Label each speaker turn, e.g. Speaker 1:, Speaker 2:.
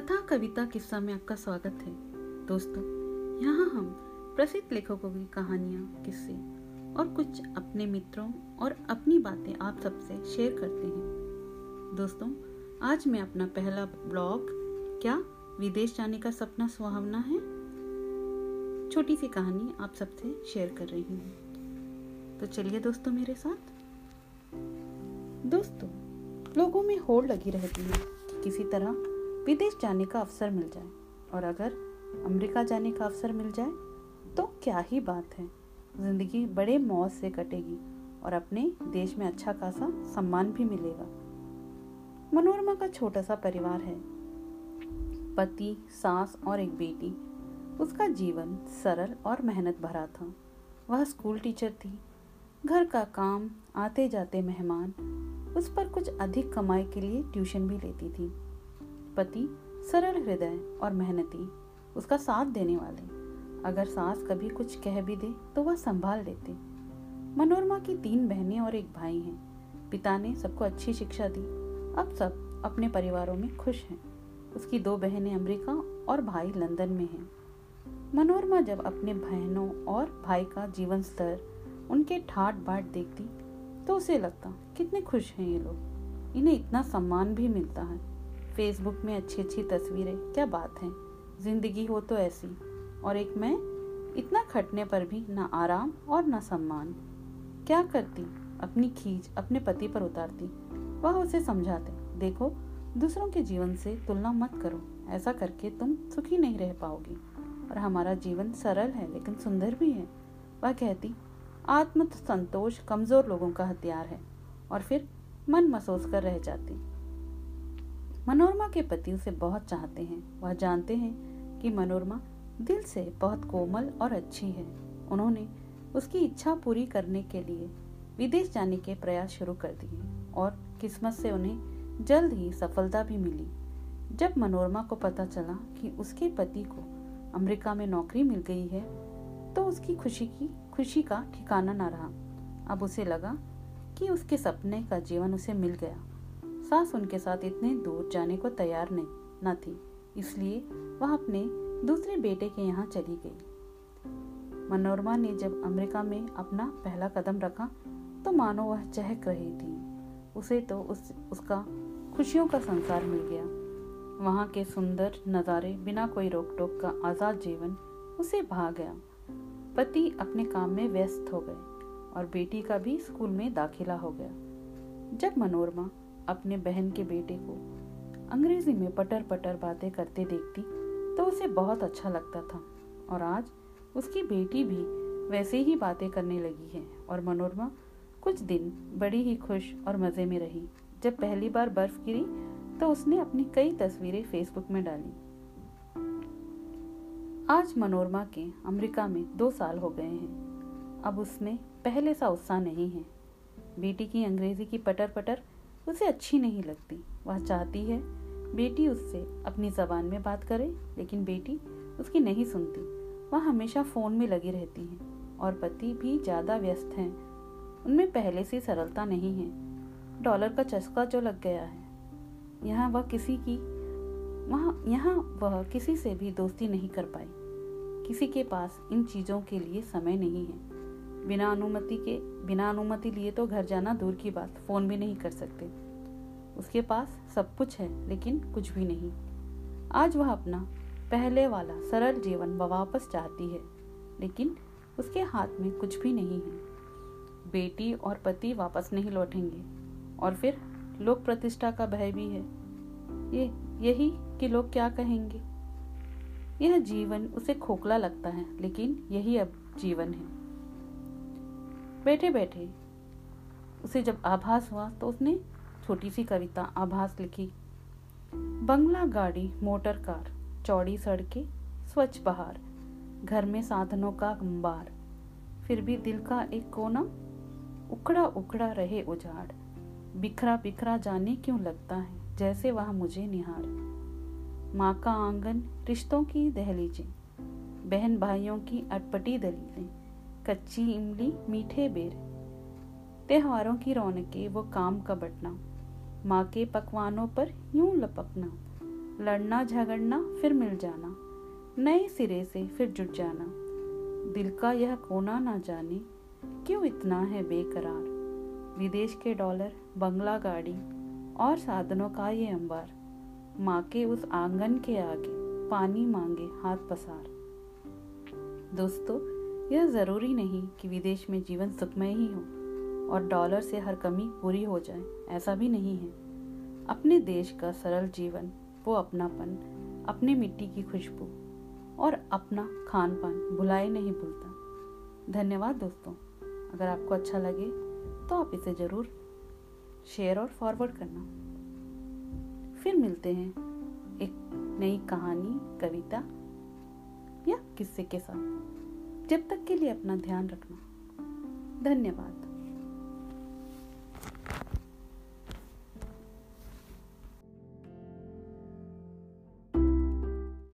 Speaker 1: कथा, कविता, किस्सा में आपका स्वागत है। दोस्तों, यहाँ हम प्रसिद्ध लेखकों की कहानियाँ, किस्से और कुछ अपने मित्रों और अपनी बातें आप सबसे शेयर करते हैं। दोस्तों, आज मैं अपना पहला ब्लॉग, क्या विदेश जाने का सपना सुहावना है? छोटी सी कहानी आप सबसे शेयर कर रही हूँ। तो चलिए दोस्तों मेरे साथ। दोस्तों, लोगों में होड़ लगी रहती है कि किसी तरह विदेश जाने का अवसर मिल जाए और अगर अमेरिका जाने का अवसर मिल जाए तो क्या ही बात है। ज़िंदगी बड़े मौज से कटेगी और अपने देश में अच्छा खासा सम्मान भी मिलेगा। मनोरमा का छोटा सा परिवार है। पति, सास और एक बेटी। उसका जीवन सरल और मेहनत भरा था। वह स्कूल टीचर थी। घर का काम आते जाते मेहमान, उस पर कुछ अधिक कमाई के लिए ट्यूशन भी लेती थी। पति, सरल हृदय और मेहनती, उसका साथ देने वाले। अगर सास कभी कुछ कह भी दे तो वह संभाल लेते। मनोरमा की तीन बहनें और एक भाई हैं। पिता ने सबको अच्छी शिक्षा दी। अब सब अपने परिवारों में खुश हैं। उसकी दो बहनें अमेरिका और भाई लंदन में हैं। मनोरमा जब अपने बहनों और भाई का जीवन स्तर, उनके ठाट बाट देखती तो उसे लगता, कितने खुश हैं ये लोग। इन्हें इतना सम्मान भी मिलता है। फेसबुक में अच्छी अच्छी तस्वीरें। क्या बात है। ज़िंदगी हो तो ऐसी। और एक मैं, इतना खटने पर भी ना आराम और ना सम्मान। क्या करती? अपनी खींच अपने पति पर उतारती। वह उसे समझाते, देखो, दूसरों के जीवन से तुलना मत करो। ऐसा करके तुम सुखी नहीं रह पाओगी। और हमारा जीवन सरल है, लेकिन सुंदर भी है। वह कहती आत्म संतोष कमज़ोर लोगों का हथियार है। और फिर मन महसूस कर रह जाती। मनोरमा के पति उसे बहुत चाहते हैं। वह जानते हैं कि मनोरमा दिल से बहुत कोमल और अच्छी है। उन्होंने उसकी इच्छा पूरी करने के लिए विदेश जाने के प्रयास शुरू कर दिए और किस्मत से उन्हें जल्द ही सफलता भी मिली। जब मनोरमा को पता चला कि उसके पति को अमेरिका में नौकरी मिल गई है तो उसकी खुशी की, खुशी का ठिकाना न रहा। अब उसे लगा कि उसके सपने का जीवन उसे मिल गया। सास उनके साथ इतने दूर जाने को तैयार नहीं, न थी। इसलिए वह अपने दूसरे बेटे के यहाँ चली गई। मनोरमा ने जब अमेरिका में अपना पहला कदम रखा तो मानो वह चहक रही थी। उसे तो उस, उसका खुशियों का संसार मिल गया। वहाँ के सुंदर नज़ारे बिना कोई रोक टोक का आज़ाद जीवन उसे भा गया। पति अपने काम में व्यस्त हो गए और बेटी का भी स्कूल में दाखिला हो गया। जब मनोरमा अपने बहन के बेटे को। अंग्रेज़ी में पटर पटर बातें करते देखती तो उसे बहुत अच्छा लगता था। और आज उसकी बेटी भी वैसे ही बातें करने लगी है और मनोरमा कुछ दिन बड़ी ही खुश और मज़े में रही। जब पहली बार बर्फ़ गिरी तो उसने अपनी कई तस्वीरें फेसबुक में डाली। आज मनोरमा के अमेरिका में दो साल हो गए हैं। अब उसमें पहले सा उत्साह नहीं है। बेटी की अंग्रेज़ी की पटर पटर उसे अच्छी नहीं लगती। वह चाहती है, बेटी उससे अपनी जबान में बात करे, लेकिन बेटी उसकी नहीं सुनती। वह हमेशा फ़ोन में लगी रहती है और पति भी ज़्यादा व्यस्त हैं। उनमें पहले से सरलता नहीं है। डॉलर का चस्का जो लग गया है। यहाँ वह किसी की, वहाँ, यहाँ वह किसी से भी दोस्ती नहीं कर पाई। किसी के पास इन चीज़ों के लिए समय नहीं है। बिना अनुमति के, बिना अनुमति लिए तो घर जाना दूर की बात। फ़ोन भी नहीं कर सकते। उसके पास सब कुछ है, लेकिन कुछ भी नहीं। आज वह अपना पहले वाला सरल जीवन वापस चाहती है, लेकिन उसके हाथ में कुछ भी नहीं है। बेटी और पति वापस नहीं लौटेंगे, और फिर लोक प्रतिष्ठा का भय भी है। ये, यही कि लोग क्या कहेंगे? यह जीवन उसे खोखला लगता है, लेकिन यही अब जीवन है। बैठे बैठे उसे जब आभास हुआ तो उसने छोटी सी कविता आभास लिखी। बंगला गाड़ी, मोटर कार, चौड़ी सड़कें, स्वच्छ बहार घर में साधनों का अंबार। फिर भी दिल का एक कोना उखड़ा उखड़ा रहे उजाड़। बिखरा बिखरा जाने क्यों लगता है? जैसे वह मुझे निहार। माँ का आँगन, रिश्तों की दहलीजें बहन भाइयों की अटपटी दलीलें। कच्ची इमली, मीठे बेर। त्योहारों की रौनकें, वो काम का बटना। माँ के पकवानों पर यूँ लपकना। लड़ना, झगड़ना, फिर मिल जाना। नए सिरे से फिर जुट जाना। दिल का यह कोना ना जाने, क्यों इतना है बेकरार? विदेश के डॉलर, बंगला गाड़ी, और साधनों का ये अंबार। माँ के उस आँगन के आगे, पानी मांगे हाथ पसार। दोस्तों यह ज़रूरी नहीं कि विदेश में जीवन सुखमय ही हो और डॉलर से हर कमी पूरी हो जाए, ऐसा भी नहीं है। अपने देश का सरल जीवन, वो अपनापन, अपने मिट्टी की खुशबू और अपना खान पान भुलाए नहीं भूलता। धन्यवाद दोस्तों, अगर आपको अच्छा लगे तो आप इसे ज़रूर शेयर और फॉरवर्ड करना। फिर मिलते हैं एक नई कहानी, कविता या किस्से के साथ। जब तक के लिए अपना ध्यान रखना। धन्यवाद।